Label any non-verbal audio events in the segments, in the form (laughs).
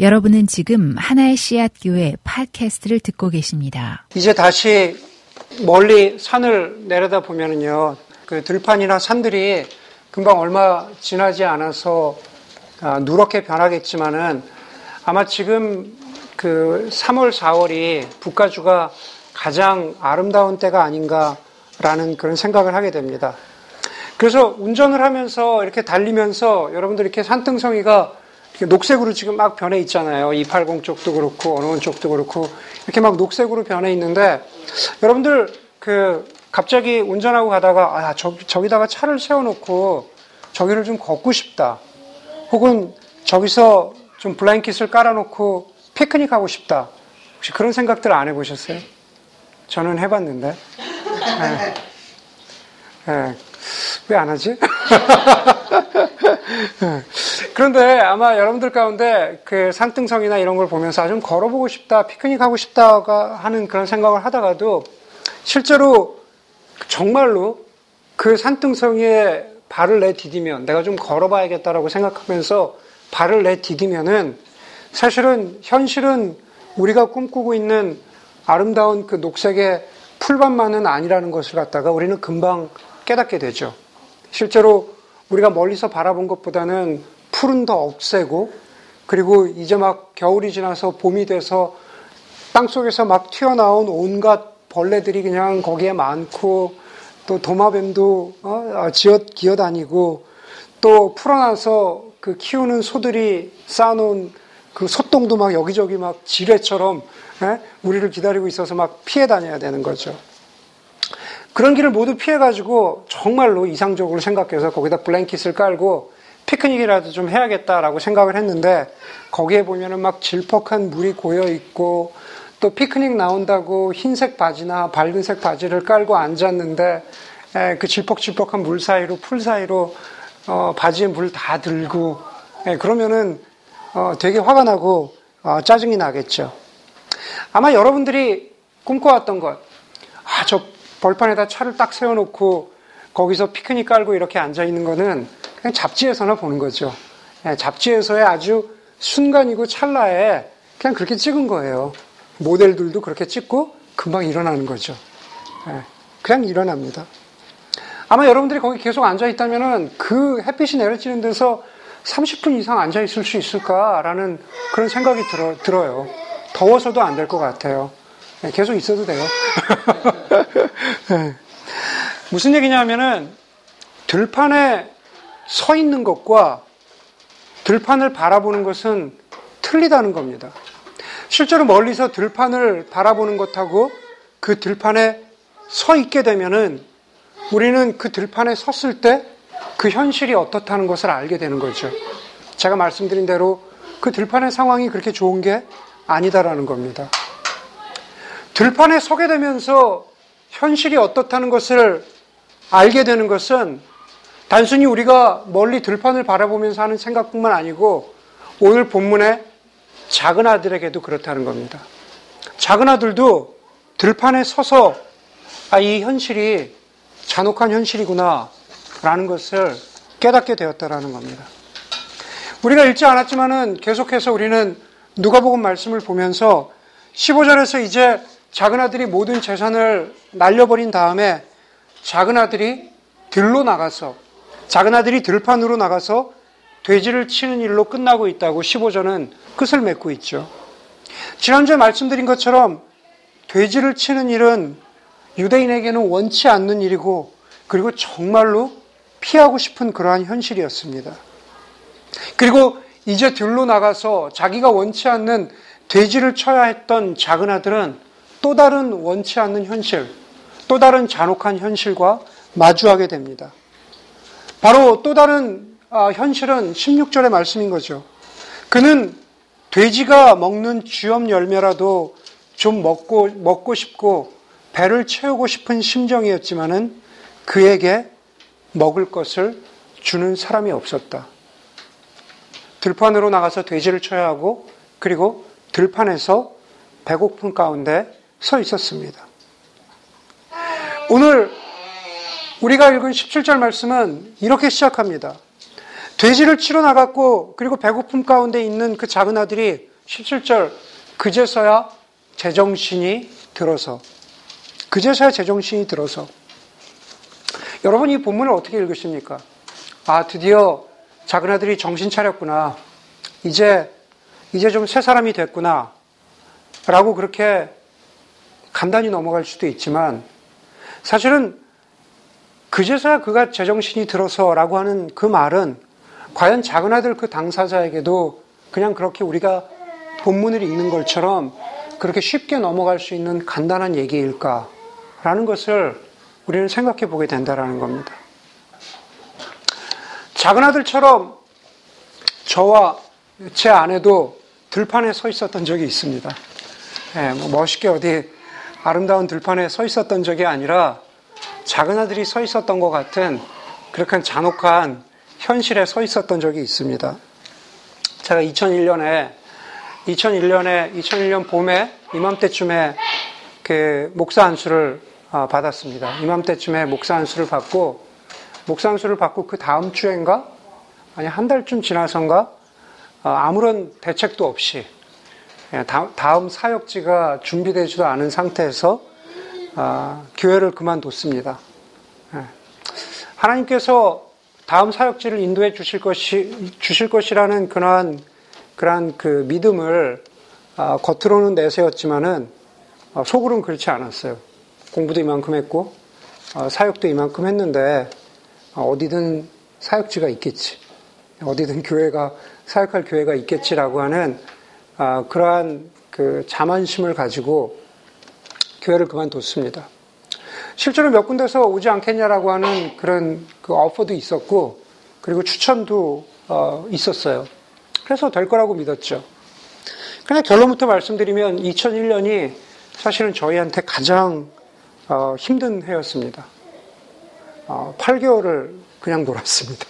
여러분은 지금 하나의 씨앗 교회 팟캐스트를 듣고 계십니다. 이제 다시 멀리 산을 내려다 보면은요, 그 들판이나 산들이 금방 얼마 지나지 않아서 아, 누렇게 변하겠지만은 아마 지금 그 3월, 4월이 북가주가 가장 아름다운 때가 아닌가라는 그런 생각을 하게 됩니다. 그래서 운전을 하면서 이렇게 달리면서 여러분들 이렇게 산등성이가 녹색으로 지금 막 변해 있잖아요. 280 쪽도 그렇고 어느 쪽도 그렇고 이렇게 막 녹색으로 변해 있는데 여러분들 그 갑자기 운전하고 가다가 아 저, 저기다가 차를 세워놓고 저기를 좀 걷고 싶다. 혹은 저기서 좀 블랭킷을 깔아놓고 피크닉 하고 싶다. 혹시 그런 생각들 안 해보셨어요? 저는 해봤는데. 네. 네. 왜 안 하지? (laughs) 그런데 아마 여러분들 가운데 그 산등성이나 이런 걸 보면서 아, 좀 걸어보고 싶다, 피크닉 하고 싶다가 하는 그런 생각을 하다가도 실제로 정말로 그 산등성이에 발을 내디디면 내가 좀 걸어봐야겠다라고 생각하면서 발을 내디디면은 사실은 현실은 우리가 꿈꾸고 있는 아름다운 그 녹색의 풀밭만은 아니라는 것을 갖다가 우리는 금방 깨닫게 되죠. 실제로 우리가 멀리서 바라본 것보다는 풀은 더 억세고 그리고 이제 막 겨울이 지나서 봄이 돼서 땅 속에서 막 튀어나온 온갖 벌레들이 그냥 거기에 많고 또 도마뱀도 어, 아, 지어 기어 다니고 또 풀어놔서 그 키우는 소들이 쌓아놓은 그 소똥도 막 여기저기 막 지뢰처럼 에? 우리를 기다리고 있어서 막 피해 다녀야 되는 거죠. 그런 길을 모두 피해가지고 정말로 이상적으로 생각해서 거기다 블랭킷을 깔고 피크닉이라도 좀 해야겠다라고 생각을 했는데 거기에 보면은 막 질퍽한 물이 고여 있고 또 피크닉 나온다고 흰색 바지나 밝은색 바지를 깔고 앉았는데 에, 그 질퍽질퍽한 물 사이로 풀 사이로 어, 바지에 물 다 들고 에, 그러면은 어, 되게 화가 나고 어, 짜증이 나겠죠. 아마 여러분들이 꿈꿔왔던 것, 아, 저 벌판에다 차를 딱 세워놓고 거기서 피크닉 깔고 이렇게 앉아 있는 거는 그냥 잡지에서나 보는 거죠. 예, 잡지에서의 아주 순간이고 찰나에 그냥 그렇게 찍은 거예요. 모델들도 그렇게 찍고 금방 일어나는 거죠. 예, 그냥 일어납니다. 아마 여러분들이 거기 계속 앉아 있다면은 그 햇빛이 내려지는 데서 30분 이상 앉아 있을 수 있을까라는 그런 생각이 들어, 들어요. 더워서도 안 될 것 같아요. 예, 계속 있어도 돼요. (laughs) 네. 무슨 얘기냐면은 들판에 서 있는 것과 들판을 바라보는 것은 틀리다는 겁니다. 실제로 멀리서 들판을 바라보는 것하고 그 들판에 서 있게 되면은 우리는 그 들판에 섰을 때 그 현실이 어떻다는 것을 알게 되는 거죠. 제가 말씀드린 대로 그 들판의 상황이 그렇게 좋은 게 아니다라는 겁니다. 들판에 서게 되면서 현실이 어떻다는 것을 알게 되는 것은 단순히 우리가 멀리 들판을 바라보면서 하는 생각뿐만 아니고 오늘 본문의 작은 아들에게도 그렇다는 겁니다. 작은 아들도 들판에 서서 아, 이 현실이 잔혹한 현실이구나 라는 것을 깨닫게 되었다라는 겁니다. 우리가 읽지 않았지만은 계속해서 우리는 누가복음 말씀을 보면서 15절에서 이제 작은 아들이 모든 재산을 날려버린 다음에 작은 아들이 들로 나가서 작은 아들이 들판으로 나가서 돼지를 치는 일로 끝나고 있다고 15절은 끝을 맺고 있죠. 지난주에 말씀드린 것처럼 돼지를 치는 일은 유대인에게는 원치 않는 일이고 그리고 정말로 피하고 싶은 그러한 현실이었습니다. 그리고 이제 들로 나가서 자기가 원치 않는 돼지를 쳐야 했던 작은 아들은 또 다른 원치 않는 현실, 또 다른 잔혹한 현실과 마주하게 됩니다. 바로 또 다른 아, 현실은 16절의 말씀인 거죠. 그는 돼지가 먹는 쥐염 열매라도 좀 먹고, 먹고 싶고 배를 채우고 싶은 심정이었지만은 그에게 먹을 것을 주는 사람이 없었다. 들판으로 나가서 돼지를 쳐야 하고 그리고 들판에서 배고픈 가운데 서 있었습니다. 오늘 우리가 읽은 17절 말씀은 이렇게 시작합니다. 돼지를 치러 나갔고 그리고 배고픔 가운데 있는 그 작은 아들이 17절 그제서야 제정신이 들어서 그제서야 제정신이 들어서 여러분 이 본문을 어떻게 읽으십니까? 아 드디어 작은 아들이 정신 차렸구나. 이제 이제 좀 새 사람이 됐구나. 라고 그렇게 간단히 넘어갈 수도 있지만 사실은 그제서야 그가 제정신이 들어서라고 하는 그 말은 과연 작은 아들 그 당사자에게도 그냥 그렇게 우리가 본문을 읽는 것처럼 그렇게 쉽게 넘어갈 수 있는 간단한 얘기일까라는 것을 우리는 생각해 보게 된다라는 겁니다. 작은 아들처럼 저와 제 아내도 들판에 서 있었던 적이 있습니다. 네, 뭐 멋있게 어디 아름다운 들판에 서 있었던 적이 아니라 작은 아들이 서 있었던 것 같은 그렇게 잔혹한 현실에 서 있었던 적이 있습니다. 제가 2001년에 2001년에 2001년 봄에 이맘때쯤에 그 목사 안수를 아, 받았습니다. 이맘때쯤에 목사 안수를 받고 목사 안수를 받고 그 다음 주인가 아니 한 달쯤 지나선가 아, 아무런 대책도 없이 예, 다음 사역지가 준비되지도 않은 상태에서 아, 교회를 그만뒀습니다. 예. 하나님께서 다음 사역지를 인도해 주실 것이 주실 것이라는 그러한 그러한 그 믿음을 아, 겉으로는 내세웠지만은 어, 속으로는 그렇지 않았어요. 공부도 이만큼 했고 어, 사역도 이만큼 했는데 어, 어디든 사역지가 있겠지. 어디든 교회가 사역할 교회가 있겠지라고 하는 아, 그러한 그 자만심을 가지고 교회를 그만뒀습니다. 실제로 몇 군데서 오지 않겠냐라고 하는 그런 그 오퍼도 있었고 그리고 추천도 어, 있었어요. 그래서 될 거라고 믿었죠. 그냥 결론부터 말씀드리면 2001년이 사실은 저희한테 가장 어, 힘든 해였습니다. 어, 8개월을 그냥 놀았습니다.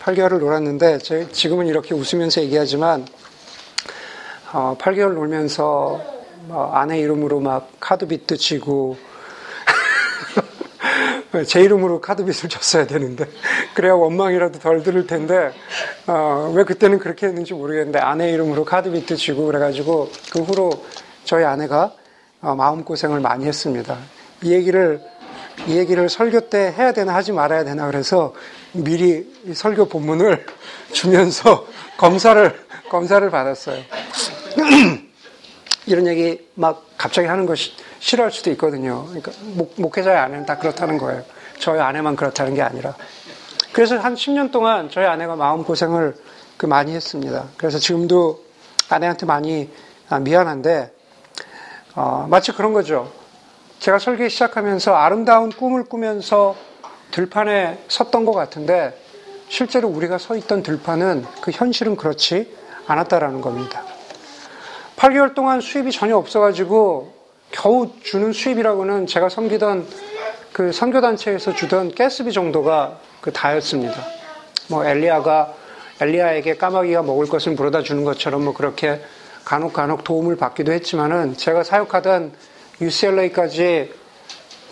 8개월을 놀았는데 지금은 이렇게 웃으면서 얘기하지만 어, 8개월 놀면서 뭐 아내 이름으로 막 카드빚도 치고 (laughs) 제 이름으로 카드빚을 줬어야 되는데 그래야 원망이라도 덜 들을 텐데 어, 왜 그때는 그렇게 했는지 모르겠는데 아내 이름으로 카드빚도 치고 그래가지고 그 후로 저희 아내가 어, 마음 고생을 많이 했습니다. 이 얘기를 이 얘기를 설교 때 해야 되나 하지 말아야 되나 그래서 미리 설교 본문을 (laughs) 주면서 검사를 검사를 받았어요. (clears throat) 이런 얘기 막 갑자기 하는 것이 싫어할 수도 있거든요. 그러니까 목, 회자의 아내는 다 그렇다는 거예요. 저희 아내만 그렇다는 게 아니라. 그래서 한 10년 동안 저희 아내가 마음고생을 그 많이 했습니다. 그래서 지금도 아내한테 많이 아, 미안한데, 어, 마치 그런 거죠. 제가 설계 시작하면서 아름다운 꿈을 꾸면서 들판에 섰던 것 같은데, 실제로 우리가 서 있던 들판은 그 현실은 그렇지 않았다라는 겁니다. 8개월 동안 수입이 전혀 없어가지고 겨우 주는 수입이라고는 제가 섬기던 그 선교단체에서 주던 가스비 정도가 그 다였습니다. 뭐 엘리야가 엘리야에게 까마귀가 먹을 것을 물어다 주는 것처럼 뭐 그렇게 간혹 간혹 도움을 받기도 했지만은 제가 사역하던 UCLA까지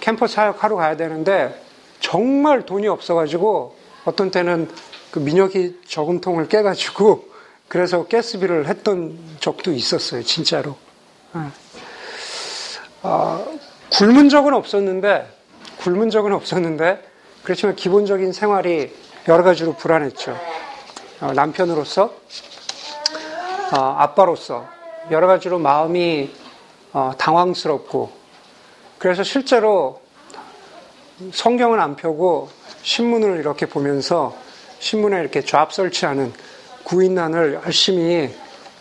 캠퍼스 사역하러 가야 되는데 정말 돈이 없어가지고 어떤 때는 그 민혁이 저금통을 깨가지고 그래서 가스비를 했던 적도 있었어요, 진짜로. 아, 굶은 적은 없었는데, 굶은 적은 없었는데, 그렇지만 기본적인 생활이 여러 가지로 불안했죠. 어, 남편으로서, 어, 아빠로서, 여러 가지로 마음이 어, 당황스럽고, 그래서 실제로 성경은 안 펴고 신문을 이렇게 보면서 신문에 이렇게 좌압 설치하는 구인난을 열심히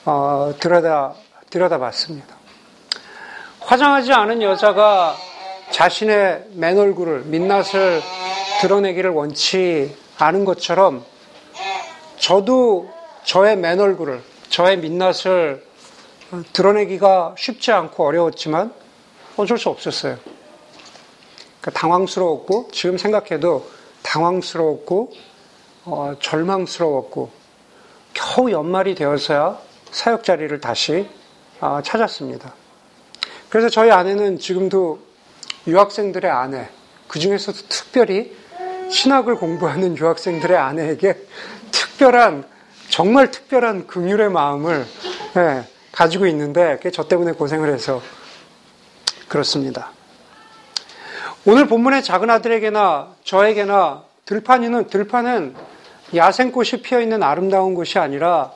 어, 들여다 들여다봤습니다. 화장하지 않은 여자가 자신의 맨 얼굴을 민낯을 드러내기를 원치 않은 것처럼 저도 저의 맨 얼굴을 저의 민낯을 드러내기가 쉽지 않고 어려웠지만 어쩔 수 없었어요. 그러니까 당황스러웠고 지금 생각해도 당황스러웠고 어, 절망스러웠고 겨우 연말이 되어서야 사역 자리를 다시 아, 찾았습니다. 그래서 저희 아내는 지금도 유학생들의 아내, 그 중에서도 특별히 신학을 공부하는 유학생들의 아내에게 특별한, 정말 특별한 긍휼의 마음을 네, 가지고 있는데 그게 저 때문에 고생을 해서 그렇습니다. 오늘 본문의 작은 아들에게나 저에게나 들판이는 들판은 야생꽃이 피어 있는 아름다운 곳이 아니라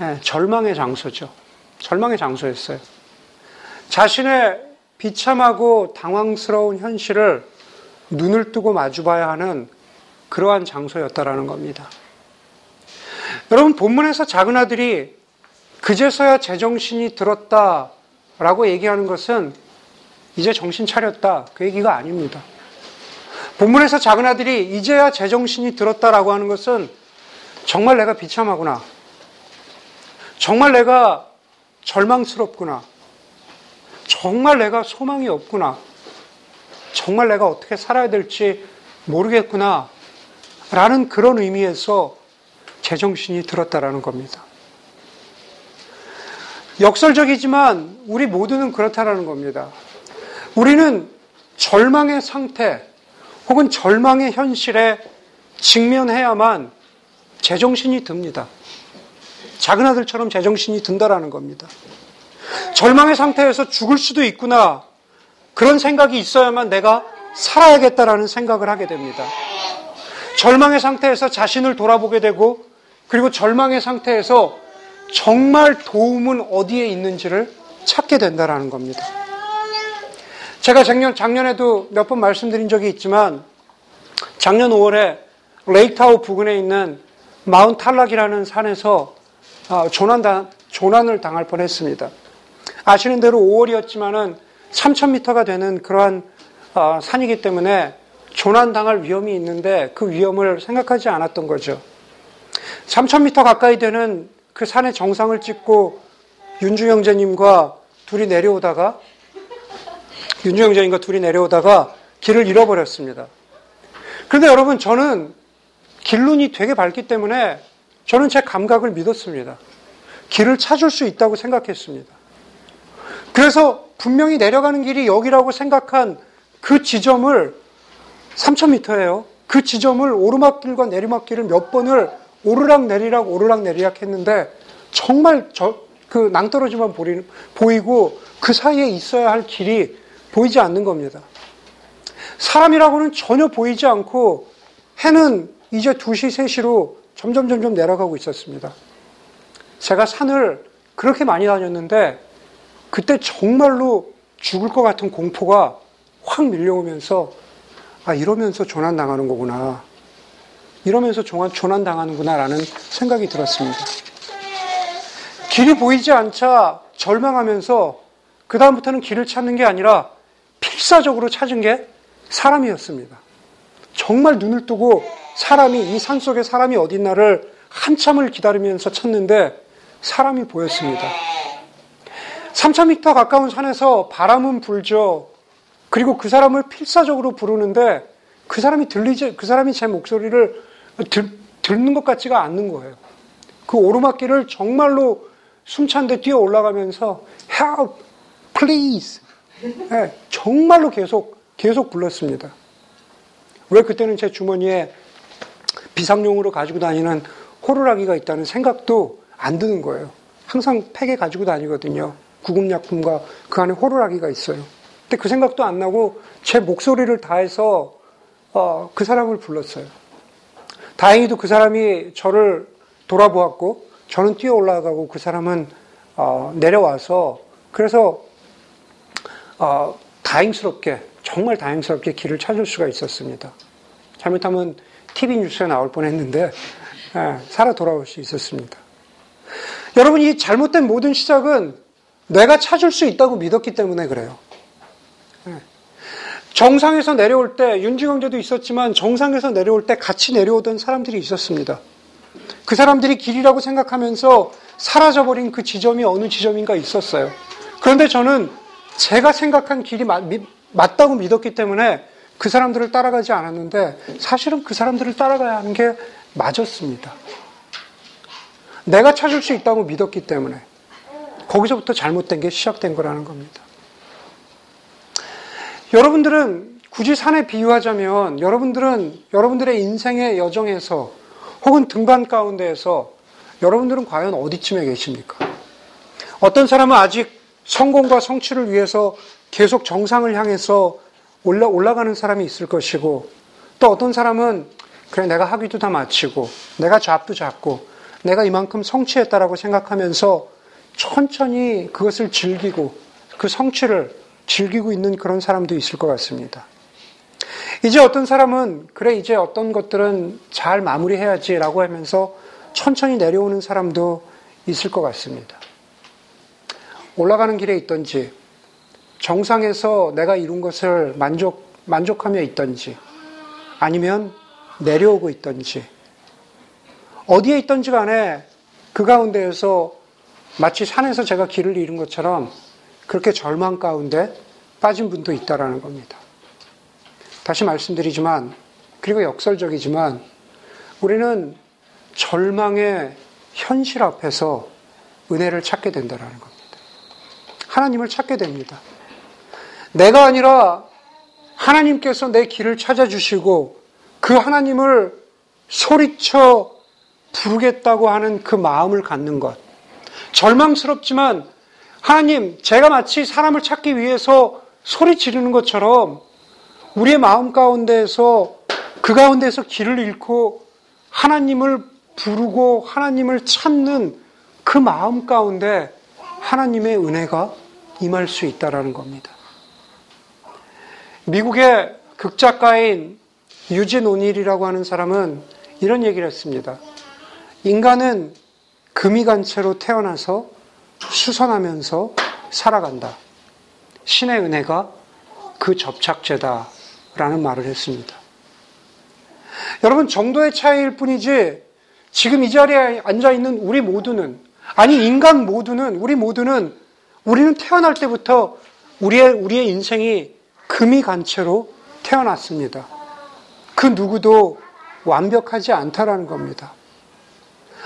예, 절망의 장소죠. 절망의 장소였어요. 자신의 비참하고 당황스러운 현실을 눈을 뜨고 마주봐야 하는 그러한 장소였다라는 겁니다. 여러분 본문에서 작은 아들이 그제서야 제정신이 들었다라고 얘기하는 것은 이제 정신 차렸다. 그 얘기가 아닙니다. 본문에서 작은 아들이 이제야 제정신이 들었다라고 하는 것은 정말 내가 비참하구나. 정말 내가 절망스럽구나. 정말 내가 소망이 없구나. 정말 내가 어떻게 살아야 될지 모르겠구나. 라는 그런 의미에서 제정신이 들었다라는 겁니다. 역설적이지만 우리 모두는 그렇다라는 겁니다. 우리는 절망의 상태 혹은 절망의 현실에 직면해야만 제정신이 듭니다. 작은 아들처럼 제정신이 든다라는 겁니다. 절망의 상태에서 죽을 수도 있구나. 그런 생각이 있어야만 내가 살아야겠다라는 생각을 하게 됩니다. 절망의 상태에서 자신을 돌아보게 되고 그리고 절망의 상태에서 정말 도움은 어디에 있는지를 찾게 된다라는 겁니다. 제가 작년, 작년에도 몇 번 말씀드린 적이 있지만 작년 5월에 Lake Tahoe 부근에 있는 Mount Tallac이라는 산에서 아, 조난 조난을 당할 뻔 했습니다. 아시는 대로 5월이었지만은 3,000m가 되는 그러한 아, 산이기 때문에 조난 당할 위험이 있는데 그 위험을 생각하지 않았던 거죠. 3,000m 가까이 되는 그 산의 정상을 찍고 윤주 형제님과 둘이 내려오다가 윤주영자님과 둘이 내려오다가 길을 잃어버렸습니다. 그런데 여러분, 저는 길눈이 되게 밝기 때문에 저는 제 감각을 믿었습니다. 길을 찾을 수 있다고 생각했습니다. 그래서 분명히 내려가는 길이 여기라고 생각한 그 지점을 3,000m예요. 그 지점을 오르막길과 내리막길을 몇 번을 오르락 내리락 오르락 내리락 했는데 정말 저, 그 낭떠러지만 보이고 그 사이에 있어야 할 길이 보이지 않는 겁니다. 사람이라고는 전혀 보이지 않고 해는 이제 2시, 3시로 점점 점점 내려가고 있었습니다. 제가 산을 그렇게 많이 다녔는데 그때 정말로 죽을 것 같은 공포가 확 밀려오면서 아, 이러면서 조난 당하는 거구나. 이러면서 조난 당하는구나라는 생각이 들었습니다. 길이 보이지 않자 절망하면서 그 다음부터는 길을 찾는 게 아니라 필사적으로 찾은 게 사람이었습니다. 정말 눈을 뜨고 사람이 이 산 속에 사람이 어딨나를 한참을 기다리면서 찾는데 사람이 보였습니다. 3,000m 가까운 산에서 바람은 불죠. 그리고 그 사람을 필사적으로 부르는데 그 사람이 들리지, 그 사람이 제 목소리를 들, 듣는 것 같지가 않는 거예요. 그 오르막길을 정말로 숨찬 데 뛰어 올라가면서 help, please, 네, 정말로 계속, 계속 불렀습니다. 왜 그때는 제 주머니에 비상용으로 가지고 다니는 호루라기가 있다는 생각도 안 드는 거예요. 항상 팩에 가지고 다니거든요. 구급약품과 그 안에 호루라기가 있어요. 근데 그 생각도 안 나고 제 목소리를 다해서 어, 그 사람을 불렀어요. 다행히도 그 사람이 저를 돌아보았고 저는 뛰어 올라가고 그 사람은 어, 내려와서 그래서 어, 다행스럽게 정말 다행스럽게 길을 찾을 수가 있었습니다. 잘못하면 TV 뉴스에 나올 뻔했는데 예, 살아 돌아올 수 있었습니다. 여러분 이 잘못된 모든 시작은 내가 찾을 수 있다고 믿었기 때문에 그래요. 예. 정상에서 내려올 때 윤지경제도 있었지만 정상에서 내려올 때 같이 내려오던 사람들이 있었습니다. 그 사람들이 길이라고 생각하면서 사라져버린 그 지점이 어느 지점인가 있었어요. 그런데 저는 제가 생각한 길이 맞, 맞다고 믿었기 때문에 그 사람들을 따라가지 않았는데 사실은 그 사람들을 따라가야 하는 게 맞았습니다. 내가 찾을 수 있다고 믿었기 때문에 거기서부터 잘못된 게 시작된 거라는 겁니다. 여러분들은 굳이 산에 비유하자면 여러분들은 여러분들의 인생의 여정에서 혹은 등반 가운데에서 여러분들은 과연 어디쯤에 계십니까? 어떤 사람은 아직 성공과 성취를 위해서 계속 정상을 향해서 올라, 올라가는 사람이 있을 것이고 또 어떤 사람은 그래 내가 학위도 다 마치고 내가 잡도 잡고 내가 이만큼 성취했다라고 생각하면서 천천히 그것을 즐기고 그 성취를 즐기고 있는 그런 사람도 있을 것 같습니다. 이제 어떤 사람은 그래 이제 어떤 것들은 잘 마무리해야지라고 하면서 천천히 내려오는 사람도 있을 것 같습니다. 올라가는 길에 있던지 정상에서 내가 이룬 것을 만족 만족하며 있던지 아니면 내려오고 있던지 어디에 있던지 간에 그 가운데에서 마치 산에서 제가 길을 잃은 것처럼 그렇게 절망 가운데 빠진 분도 있다라는 겁니다. 다시 말씀드리지만 그리고 역설적이지만 우리는 절망의 현실 앞에서 은혜를 찾게 된다라는 겁니다. 하나님을 찾게 됩니다. 내가 아니라 하나님께서 내 길을 찾아주시고 그 하나님을 소리쳐 부르겠다고 하는 그 마음을 갖는 것. 절망스럽지만 하나님, 제가 마치 사람을 찾기 위해서 소리 지르는 것처럼 우리의 마음 가운데에서 그 가운데서 길을 잃고 하나님을 부르고 하나님을 찾는 그 마음 가운데 하나님의 은혜가 임할 수 있다라는 겁니다. 미국의 극작가인 유진 오닐이라고 하는 사람은 이런 얘기를 했습니다. 인간은 금이 간 채로 태어나서 수선하면서 살아간다. 신의 은혜가 그 접착제다 라는 말을 했습니다. 여러분, 정도의 차이일 뿐이지 지금 이 자리에 앉아 있는 우리 모두는, 아니, 인간 모두는, 우리 모두는 우리는 태어날 때부터 우리의, 우리의 인생이 금이 간 채로 태어났습니다. 그 누구도 완벽하지 않다라는 겁니다.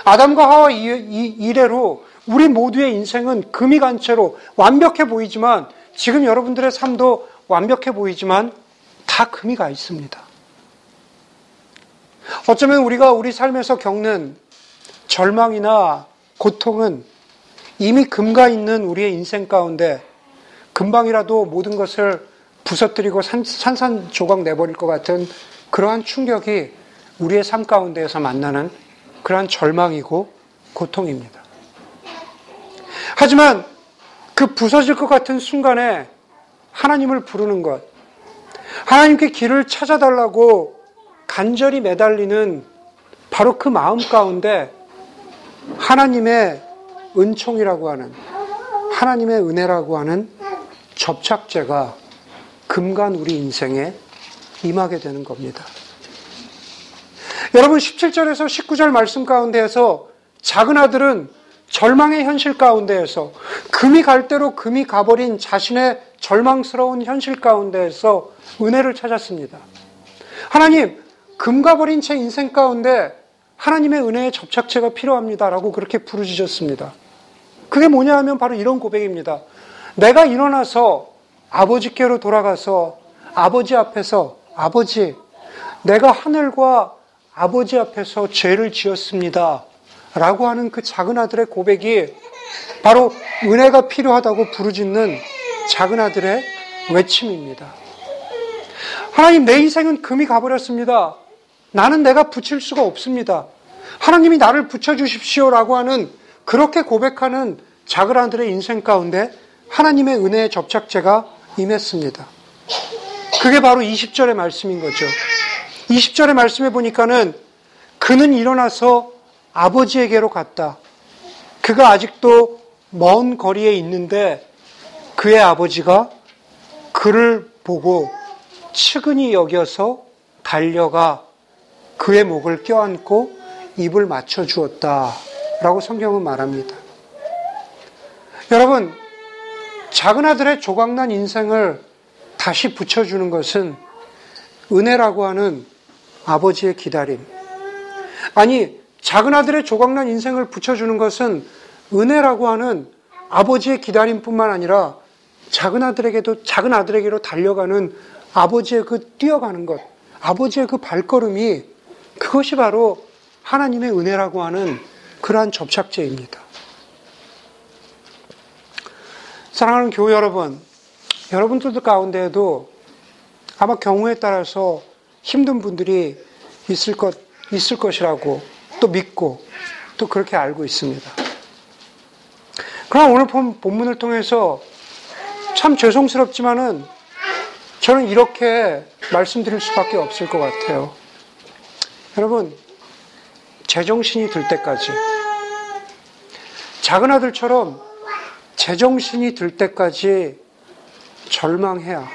아담과 하와 이래로 우리 모두의 인생은 금이 간 채로 완벽해 보이지만 지금 여러분들의 삶도 완벽해 보이지만 다 금이 가 있습니다. 어쩌면 우리가 우리 삶에서 겪는 절망이나 고통은 이미 금가 있는 우리의 인생 가운데 금방이라도 모든 것을 부서뜨리고 산산조각 내버릴 것 같은 그러한 충격이 우리의 삶 가운데에서 만나는 그러한 절망이고 고통입니다. 하지만 그 부서질 것 같은 순간에 하나님을 부르는 것, 하나님께 길을 찾아달라고 간절히 매달리는 바로 그 마음 가운데 하나님의 은총이라고 하는 하나님의 은혜라고 하는 접착제가 금간 우리 인생에 임하게 되는 겁니다. 여러분 17절에서 19절 말씀 가운데에서 작은 아들은 절망의 현실 가운데에서 금이 갈 대로 금이 가버린 자신의 절망스러운 현실 가운데에서 은혜를 찾았습니다. 하나님, 금 가버린 제 인생 가운데 하나님의 은혜의 접착체가 필요합니다라고 그렇게 부르짖었습니다. 그게 뭐냐 하면 바로 이런 고백입니다. 내가 일어나서 아버지께로 돌아가서 아버지 앞에서 아버지, 내가 하늘과 아버지 앞에서 죄를 지었습니다. 라고 하는 그 작은 아들의 고백이 바로 은혜가 필요하다고 부르짖는 작은 아들의 외침입니다. 하나님, 내 인생은 금이 가버렸습니다. 나는 내가 붙일 수가 없습니다. 하나님이 나를 붙여주십시오라고 하는 그렇게 고백하는 아들의 인생 가운데 하나님의 은혜의 접착제가 임했습니다. 그게 바로 20절의 말씀인 거죠. 20절의 말씀에 보니까는 그는 일어나서 아버지에게로 갔다. 그가 아직도 먼 거리에 있는데 그의 아버지가 그를 보고 측은히 여겨서 달려가 그의 목을 껴안고 입을 맞춰 주었다. 라고 성경은 말합니다. 여러분, 작은 아들의 조각난 인생을 다시 붙여주는 것은 은혜라고 하는 아버지의 기다림. 아니, 작은 아들의 조각난 인생을 붙여주는 것은 은혜라고 하는 아버지의 기다림뿐만 아니라 작은 아들에게도 작은 아들에게로 달려가는 아버지의 그 뛰어가는 것, 아버지의 그 발걸음이 그것이 바로 하나님의 은혜라고 하는 그러한 접착제입니다. 사랑하는 교회 여러분, 여러분들 가운데에도 아마 경우에 따라서 힘든 분들이 있을 것, 있을 것이라고 또 믿고 또 그렇게 알고 있습니다. 그럼 오늘 본문을 통해서 참 죄송스럽지만은 저는 이렇게 말씀드릴 수밖에 없을 것 같아요. 여러분, 제정신이 들 때까지, 작은 아들처럼 제정신이 들 때까지 절망해야,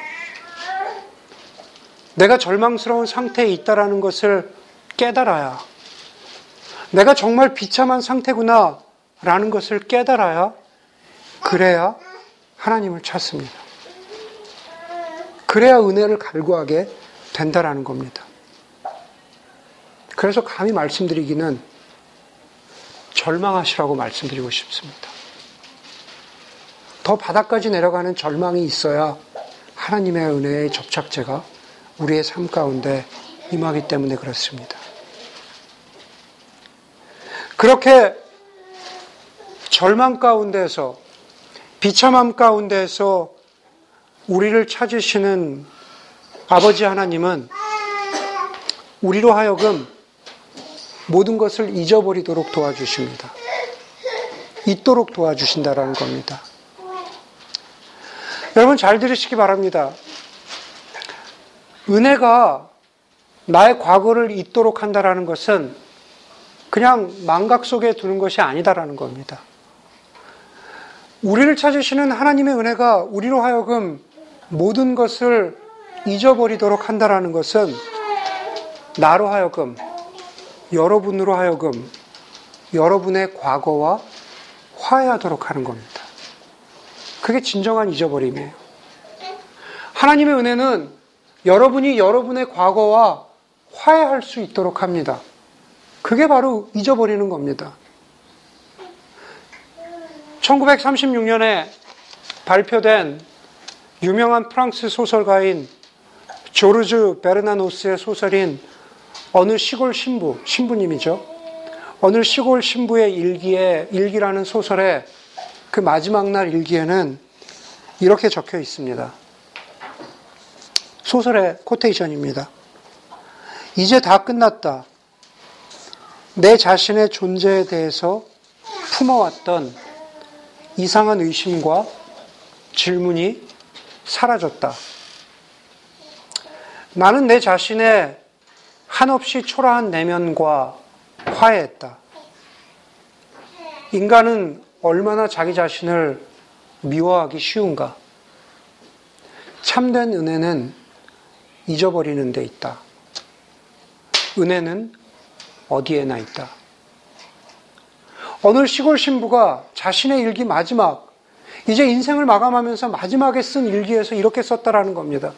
내가 절망스러운 상태에 있다라는 것을 깨달아야, 내가 정말 비참한 상태구나, 라는 것을 깨달아야, 그래야 하나님을 찾습니다. 그래야 은혜를 갈구하게 된다라는 겁니다. 그래서 감히 말씀드리기는 절망하시라고 말씀드리고 싶습니다. 더 바닥까지 내려가는 절망이 있어야 하나님의 은혜의 접착제가 우리의 삶 가운데 임하기 때문에 그렇습니다. 그렇게 절망 가운데서 비참함 가운데서 우리를 찾으시는 아버지 하나님은 우리로 하여금 모든 것을 잊어버리도록 도와주십니다. 잊도록 도와주신다라는 겁니다. 여러분 잘 들으시기 바랍니다. 은혜가 나의 과거를 잊도록 한다라는 것은 그냥 망각 속에 두는 것이 아니다라는 겁니다. 우리를 찾으시는 하나님의 은혜가 우리로 하여금 모든 것을 잊어버리도록 한다라는 것은 나로 하여금 여러분으로 하여금 여러분의 과거와 화해하도록 하는 겁니다. 그게 진정한 잊어버림이에요. 하나님의 은혜는 여러분이 여러분의 과거와 화해할 수 있도록 합니다. 그게 바로 잊어버리는 겁니다. 1936년에 발표된 유명한 프랑스 소설가인 조르즈 베르나노스의 소설인 어느 시골 신부, 신부님이죠. 어느 시골 신부의 일기에, 일기라는 소설의 그 마지막 날 일기에는 이렇게 적혀 있습니다. 소설의 코테이션입니다. 이제 다 끝났다. 내 자신의 존재에 대해서 품어왔던 이상한 의심과 질문이 사라졌다. 나는 내 자신의 한없이 초라한 내면과 화해했다. 인간은 얼마나 자기 자신을 미워하기 쉬운가? 참된 은혜는 잊어버리는 데 있다. 은혜는 어디에나 있다. 어느 시골 신부가 자신의 일기 마지막 이제 인생을 마감하면서 마지막에 쓴 일기에서 이렇게 썼다라는 겁니다.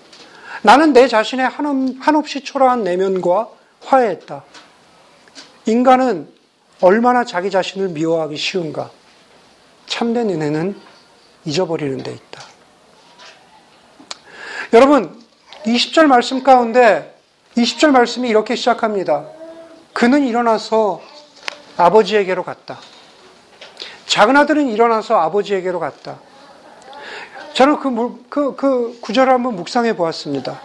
나는 내 자신의 한없이 초라한 내면과 화해했다. 인간은 얼마나 자기 자신을 미워하기 쉬운가. 참된 은혜는 잊어버리는 데 있다. 여러분, 20절 말씀 가운데 20절 말씀이 이렇게 시작합니다. 그는 일어나서 아버지에게로 갔다. 작은 아들은 일어나서 아버지에게로 갔다. 저는 그, 그, 그 구절을 한번 묵상해 보았습니다.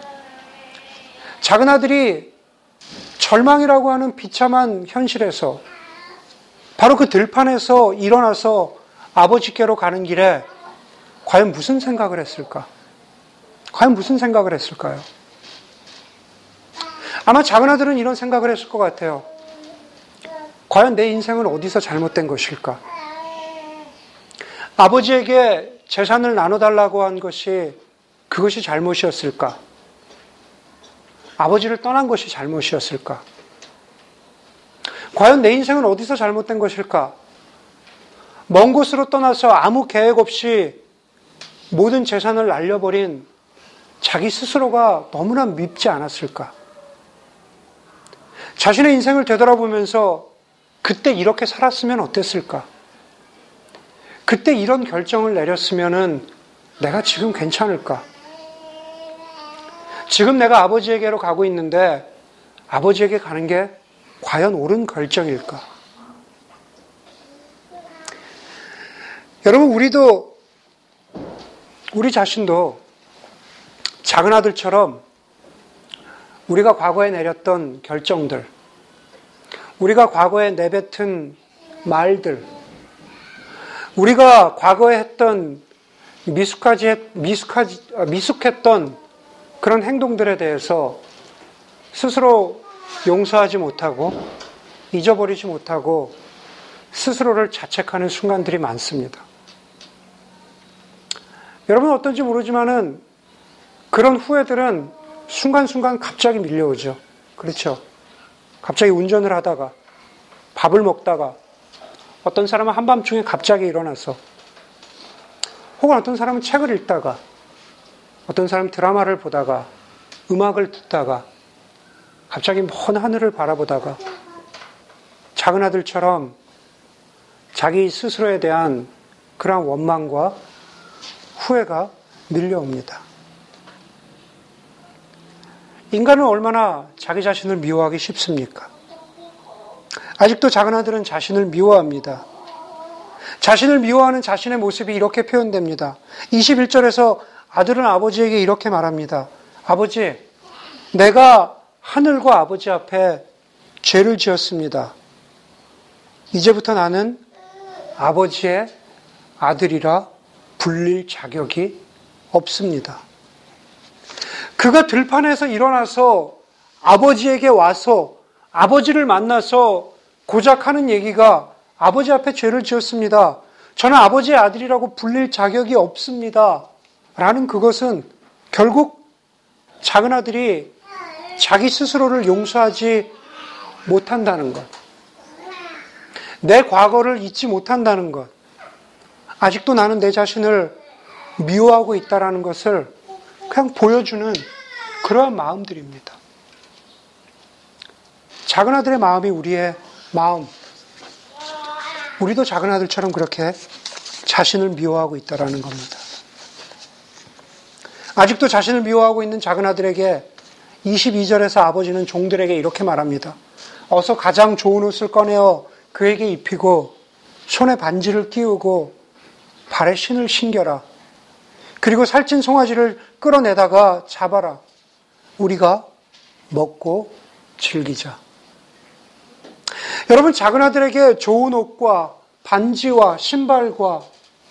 작은 아들이 절망이라고 하는 비참한 현실에서 바로 그 들판에서 일어나서 아버지께로 가는 길에 과연 무슨 생각을 했을까? 과연 무슨 생각을 했을까요? 아마 작은 아들은 이런 생각을 했을 것 같아요. 과연 내 인생은 어디서 잘못된 것일까? 아버지에게 재산을 나눠달라고 한 것이 그것이 잘못이었을까? 아버지를 떠난 것이 잘못이었을까? 과연 내 인생은 어디서 잘못된 것일까? 먼 곳으로 떠나서 아무 계획 없이 모든 재산을 날려버린 자기 스스로가 너무나 밉지 않았을까? 자신의 인생을 되돌아보면서 그때 이렇게 살았으면 어땠을까? 그때 이런 결정을 내렸으면은 내가 지금 괜찮을까? 지금 내가 아버지에게로 가고 있는데 아버지에게 가는 게 과연 옳은 결정일까? 여러분, 우리도 우리 자신도 작은 아들처럼 우리가 과거에 내렸던 결정들, 우리가 과거에 내뱉은 말들, 우리가 과거에 했던 미숙하지, 미숙하지, 아, 미숙했던 그런 행동들에 대해서 스스로 용서하지 못하고 잊어버리지 못하고 스스로를 자책하는 순간들이 많습니다. 여러분 어떤지 모르지만은 그런 후회들은 순간순간 갑자기 밀려오죠. 그렇죠. 갑자기 운전을 하다가 밥을 먹다가 어떤 사람은 한밤중에 갑자기 일어나서 혹은 어떤 사람은 책을 읽다가 어떤 사람은 드라마를 보다가 음악을 듣다가 갑자기 먼 하늘을 바라보다가 작은 아들처럼 자기 스스로에 대한 그러한 원망과 후회가 밀려옵니다. 인간은 얼마나 자기 자신을 미워하기 쉽습니까? 아직도 작은 아들은 자신을 미워합니다. 자신을 미워하는 자신의 모습이 이렇게 표현됩니다. 21절에서 아들은 아버지에게 이렇게 말합니다. 아버지, 내가 하늘과 아버지 앞에 죄를 지었습니다. 이제부터 나는 아버지의 아들이라 불릴 자격이 없습니다. 그가 들판에서 일어나서 아버지에게 와서 아버지를 만나서 고작 하는 얘기가 아버지 앞에 죄를 지었습니다. 저는 아버지의 아들이라고 불릴 자격이 없습니다. 라는 그것은 결국 작은 아들이 자기 스스로를 용서하지 못한다는 것. 내 과거를 잊지 못한다는 것. 아직도 나는 내 자신을 미워하고 있다라는 것을 그냥 보여주는 그러한 마음들입니다. 작은 아들의 마음이 우리의 마음. 우리도 작은 아들처럼 그렇게 자신을 미워하고 있다라는 겁니다. 아직도 자신을 미워하고 있는 작은 아들에게 22절에서 아버지는 종들에게 이렇게 말합니다. 어서 가장 좋은 옷을 꺼내어 그에게 입히고 손에 반지를 끼우고 발에 신을 신겨라. 그리고 살찐 송아지를 끌어내다가 잡아라. 우리가 먹고 즐기자. 여러분, 작은 아들에게 좋은 옷과 반지와 신발과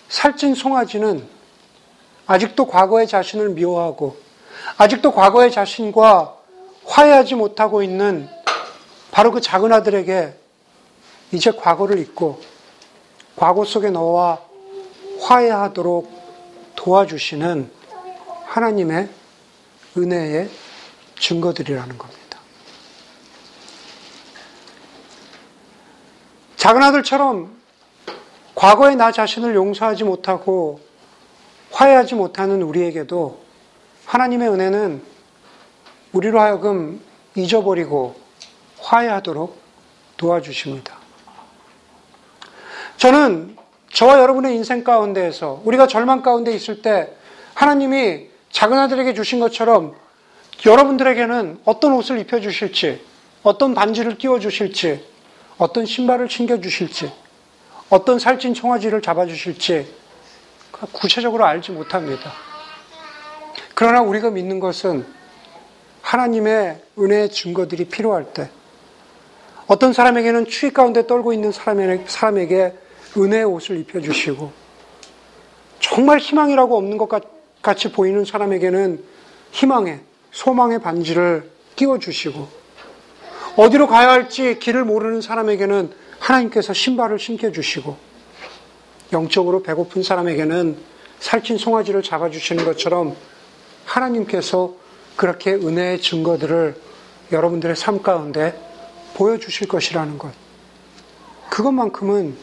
살찐 송아지는 아직도 과거의 자신을 미워하고 아직도 과거의 자신과 화해하지 못하고 있는 바로 그 작은 아들에게 이제 과거를 잊고 과거 속에 너와 화해하도록 도와주시는 하나님의 은혜의 증거들이라는 겁니다. 작은 아들처럼 과거의 나 자신을 용서하지 못하고 화해하지 못하는 우리에게도 하나님의 은혜는 우리로 하여금 잊어버리고 화해하도록 도와주십니다. 저는 저와 여러분의 인생 가운데에서 우리가 절망 가운데 있을 때 하나님이 작은 아들에게 주신 것처럼 여러분들에게는 어떤 옷을 입혀주실지, 어떤 반지를 끼워주실지, 어떤 신발을 챙겨주실지, 어떤 살찐 청아지를 잡아주실지 구체적으로 알지 못합니다. 그러나 우리가 믿는 것은 하나님의 은혜의 증거들이 필요할 때 어떤 사람에게는 추위 가운데 떨고 있는 사람에게 은혜의 옷을 입혀주시고 정말 희망이라고 없는 것 같이 보이는 사람에게는 희망의 소망의 반지를 끼워주시고 어디로 가야 할지 길을 모르는 사람에게는 하나님께서 신발을 신겨주시고 영적으로 배고픈 사람에게는 살찐 송아지를 잡아주시는 것처럼 하나님께서 그렇게 은혜의 증거들을 여러분들의 삶 가운데 보여주실 것이라는 것. 그것만큼은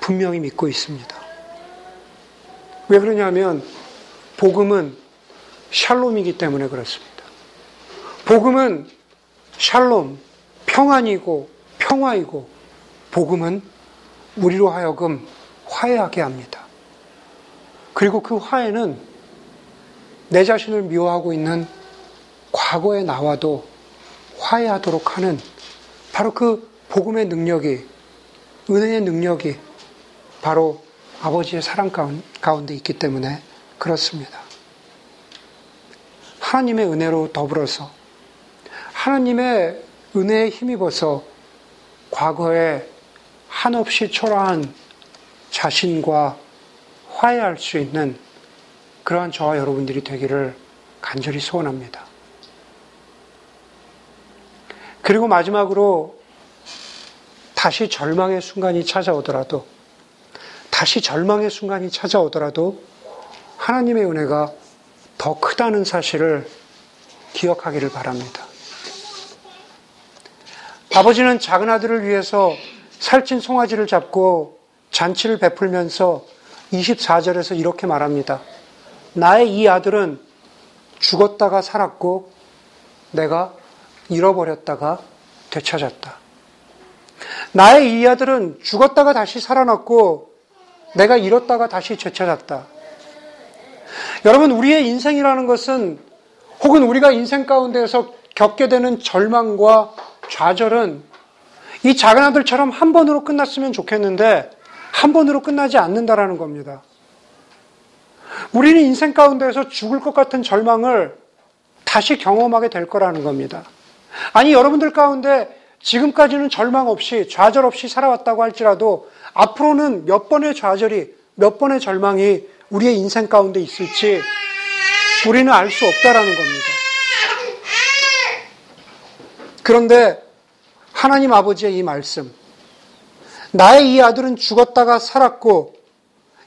분명히 믿고 있습니다. 왜 그러냐면, 복음은 샬롬이기 때문에 그렇습니다. 복음은 샬롬, 평안이고 평화이고, 복음은 우리로 하여금 화해하게 합니다. 그리고 그 화해는 내 자신을 미워하고 있는 과거의 나와도 화해하도록 하는 바로 그 복음의 능력이, 은혜의 능력이 바로 아버지의 사랑 가운데 있기 때문에 그렇습니다. 하나님의 은혜로 더불어서 하나님의 은혜에 힘입어서 과거에 한없이 초라한 자신과 화해할 수 있는 그러한 저와 여러분들이 되기를 간절히 소원합니다. 그리고 마지막으로 다시 절망의 순간이 찾아오더라도, 다시 절망의 순간이 찾아오더라도 하나님의 은혜가 더 크다는 사실을 기억하기를 바랍니다. 아버지는 작은 아들을 위해서 살찐 송아지를 잡고 잔치를 베풀면서 24절에서 이렇게 말합니다. 나의 이 아들은 죽었다가 살았고 내가 잃어버렸다가 되찾았다. 나의 이 아들은 죽었다가 다시 살아났고 내가 잃었다가 다시 되찾았다. 여러분, 우리의 인생이라는 것은 혹은 우리가 인생 가운데에서 겪게 되는 절망과 좌절은 이 작은 아들처럼 한 번으로 끝났으면 좋겠는데 한 번으로 끝나지 않는다라는 겁니다. 우리는 인생 가운데에서 죽을 것 같은 절망을 다시 경험하게 될 거라는 겁니다. 아니, 여러분들 가운데 지금까지는 절망 없이, 좌절 없이 살아왔다고 할지라도 앞으로는 몇 번의 좌절이, 몇 번의 절망이 우리의 인생 가운데 있을지 우리는 알 수 없다라는 겁니다. 그런데 하나님 아버지의 이 말씀, 나의 이 아들은 죽었다가 살았고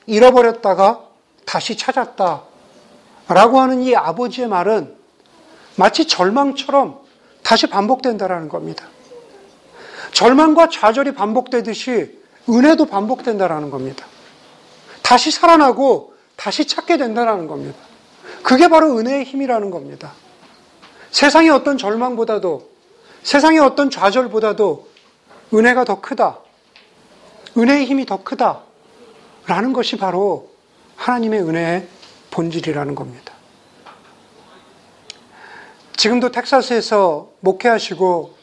잃어버렸다가 다시 찾았다. 라고 하는 이 아버지의 말은 마치 절망처럼 다시 반복된다라는 겁니다. 절망과 좌절이 반복되듯이 은혜도 반복된다라는 겁니다. 다시 살아나고 다시 찾게 된다는 겁니다. 그게 바로 은혜의 힘이라는 겁니다. 세상의 어떤 절망보다도 세상의 어떤 좌절보다도 은혜가 더 크다. 은혜의 힘이 더 크다. 라는 것이 바로 하나님의 은혜의 본질이라는 겁니다. 지금도 텍사스에서 목회하시고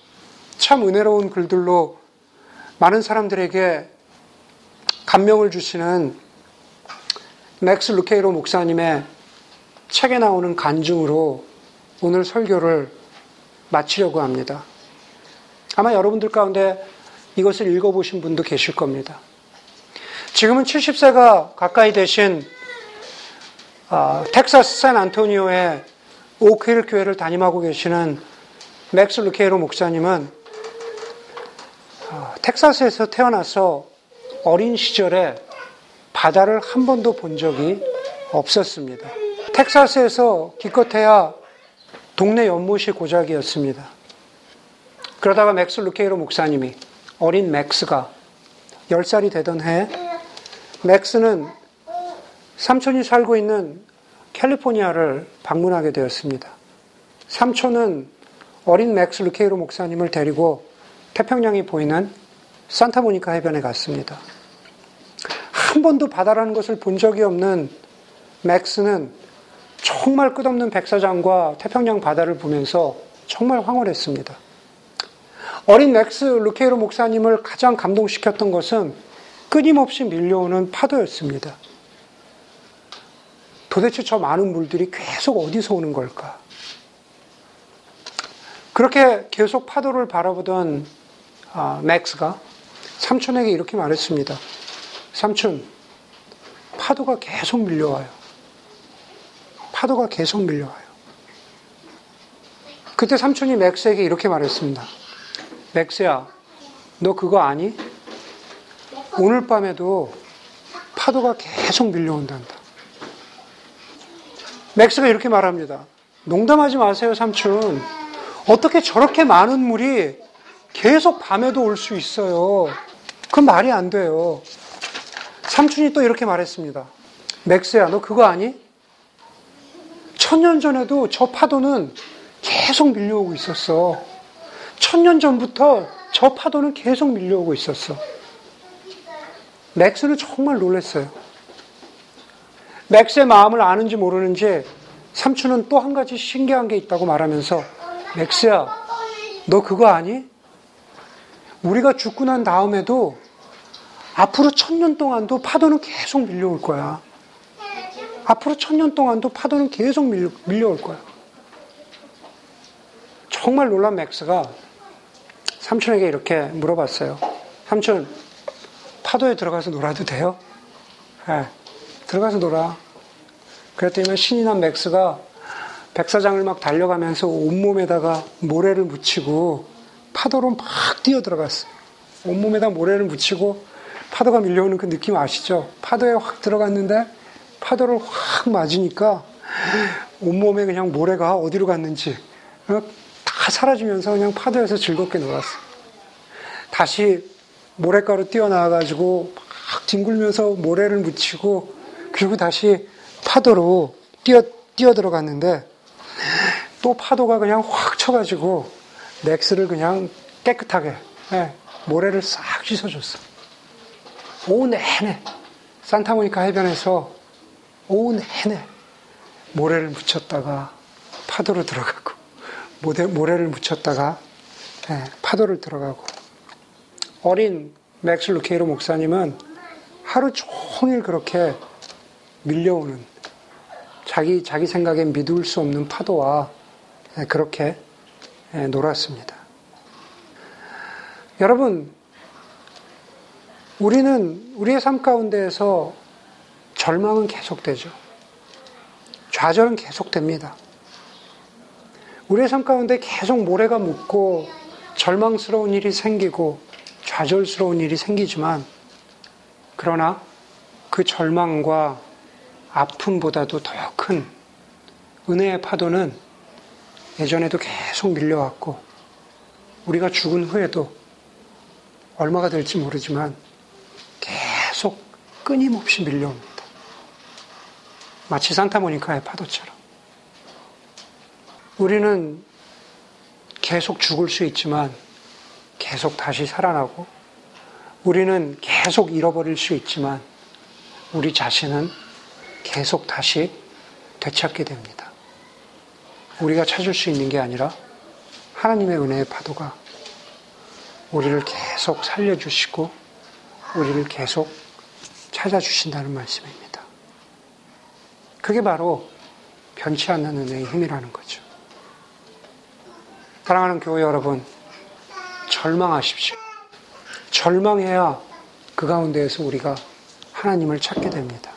참 은혜로운 글들로 많은 사람들에게 감명을 주시는 맥스 루케이도 목사님의 책에 나오는 간증으로 오늘 설교를 마치려고 합니다. 아마 여러분들 가운데 이것을 읽어보신 분도 계실 겁니다. 지금은 70세가 가까이 되신 어, 텍사스 샌 안토니오의 오크힐 교회를 담임하고 계시는 맥스 루케이도 목사님은 어, 텍사스에서 태어나서 어린 시절에 바다를 한 번도 본 적이 없었습니다. 텍사스에서 기껏해야 동네 연못이 고작이었습니다. 그러다가 맥스 루케이도 목사님이 어린 맥스가 10살이 되던 해 맥스는 삼촌이 살고 있는 캘리포니아를 방문하게 되었습니다. 삼촌은 어린 맥스 루케이도 목사님을 데리고 태평양이 보이는 산타모니카 해변에 갔습니다. 한 번도 바다라는 것을 본 적이 없는 맥스는 정말 끝없는 백사장과 태평양 바다를 보면서 정말 황홀했습니다. 어린 맥스 루케이도 목사님을 가장 감동시켰던 것은 끊임없이 밀려오는 파도였습니다. 도대체 저 많은 물들이 계속 어디서 오는 걸까? 그렇게 계속 파도를 바라보던 아, 맥스가 삼촌에게 이렇게 말했습니다. 삼촌, 파도가 계속 밀려와요. 파도가 계속 밀려와요. 그때 삼촌이 맥스에게 이렇게 말했습니다. 맥스야, 너 그거 아니? 오늘 밤에도 파도가 계속 밀려온단다. 맥스가 이렇게 말합니다. 농담하지 마세요, 삼촌. 어떻게 저렇게 많은 물이 계속 밤에도 올 수 있어요? 그 말이 안 돼요. 삼촌이 또 이렇게 말했습니다. 맥스야, 너 그거 아니? 천년 전에도 저 파도는 계속 밀려오고 있었어. 천년 전부터 저 파도는 계속 밀려오고 있었어. 맥스는 정말 놀랐어요. 맥스의 마음을 아는지 모르는지 삼촌은 또 한 가지 신기한 게 있다고 말하면서 맥스야, 너 그거 아니? 우리가 죽고 난 다음에도 앞으로 천년 동안도 파도는 계속 밀려올 거야. 앞으로 천년 동안도 파도는 계속 밀려, 밀려올 거야. 정말 놀란 맥스가 삼촌에게 이렇게 물어봤어요. 삼촌, 파도에 들어가서 놀아도 돼요? 네, 들어가서 놀아. 그랬더니 신이 난 맥스가 백사장을 막 달려가면서 온몸에다가 모래를 묻히고 파도로 막 뛰어 들어갔어. 온몸에다 모래를 묻히고 파도가 밀려오는 그 느낌 아시죠? 파도에 확 들어갔는데 파도를 확 맞으니까 온몸에 그냥 모래가 어디로 갔는지 어? 다 사라지면서 그냥 파도에서 즐겁게 놀았어. 다시 모래가로 뛰어나와가지고 막 뒹굴면서 모래를 묻히고 그리고 다시 파도로 뛰어, 뛰어 들어갔는데 또 파도가 그냥 확 쳐가지고 넥스를 그냥 깨끗하게 네, 모래를 싹 씻어줬어. 오후 내내 산타모니카 해변에서 오후 내내 모래를 묻혔다가 파도로 들어가고 모래, 모래를 묻혔다가 네, 파도를 들어가고 어린 맥스 루케이도 목사님은 하루 종일 그렇게 밀려오는 자기 자기 생각에 믿을 수 없는 파도와 네, 그렇게 네, 놀았습니다. 여러분, 우리는 우리의 삶 가운데에서 절망은 계속되죠. 좌절은 계속됩니다. 우리의 삶 가운데 계속 모래가 묻고 절망스러운 일이 생기고 좌절스러운 일이 생기지만 그러나 그 절망과 아픔보다도 더 큰 은혜의 파도는 예전에도 계속 밀려왔고 우리가 죽은 후에도 얼마가 될지 모르지만 계속 끊임없이 밀려옵니다. 마치 산타모니카의 파도처럼. 우리는 계속 죽을 수 있지만 계속 다시 살아나고 우리는 계속 잃어버릴 수 있지만 우리 자신은 계속 다시 되찾게 됩니다. 우리가 찾을 수 있는 게 아니라 하나님의 은혜의 파도가 우리를 계속 살려주시고 우리를 계속 찾아주신다는 말씀입니다. 그게 바로 변치 않는 은혜의 힘이라는 거죠. 사랑하는 교회 여러분, 절망하십시오. 절망해야 그 가운데에서 우리가 하나님을 찾게 됩니다.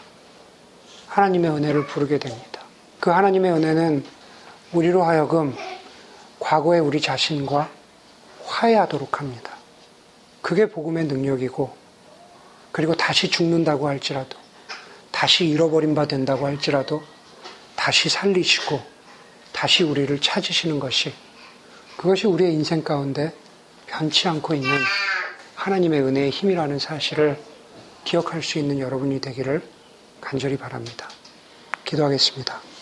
하나님의 은혜를 부르게 됩니다. 그 하나님의 은혜는 우리로 하여금 과거의 우리 자신과 화해하도록 합니다. 그게 복음의 능력이고, 그리고 다시 죽는다고 할지라도, 다시 잃어버린 바 된다고 할지라도, 다시 살리시고, 다시 우리를 찾으시는 것이, 그것이 우리의 인생 가운데 변치 않고 있는 하나님의 은혜의 힘이라는 사실을 기억할 수 있는 여러분이 되기를 간절히 바랍니다. 기도하겠습니다.